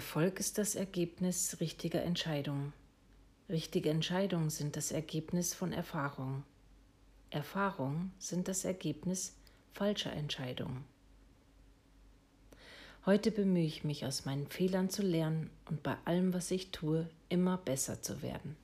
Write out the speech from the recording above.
Erfolg ist das Ergebnis richtiger Entscheidungen. Richtige Entscheidungen sind das Ergebnis von Erfahrungen. Erfahrungen sind das Ergebnis falscher Entscheidungen. Heute bemühe ich mich, aus meinen Fehlern zu lernen und bei allem, was ich tue, immer besser zu werden.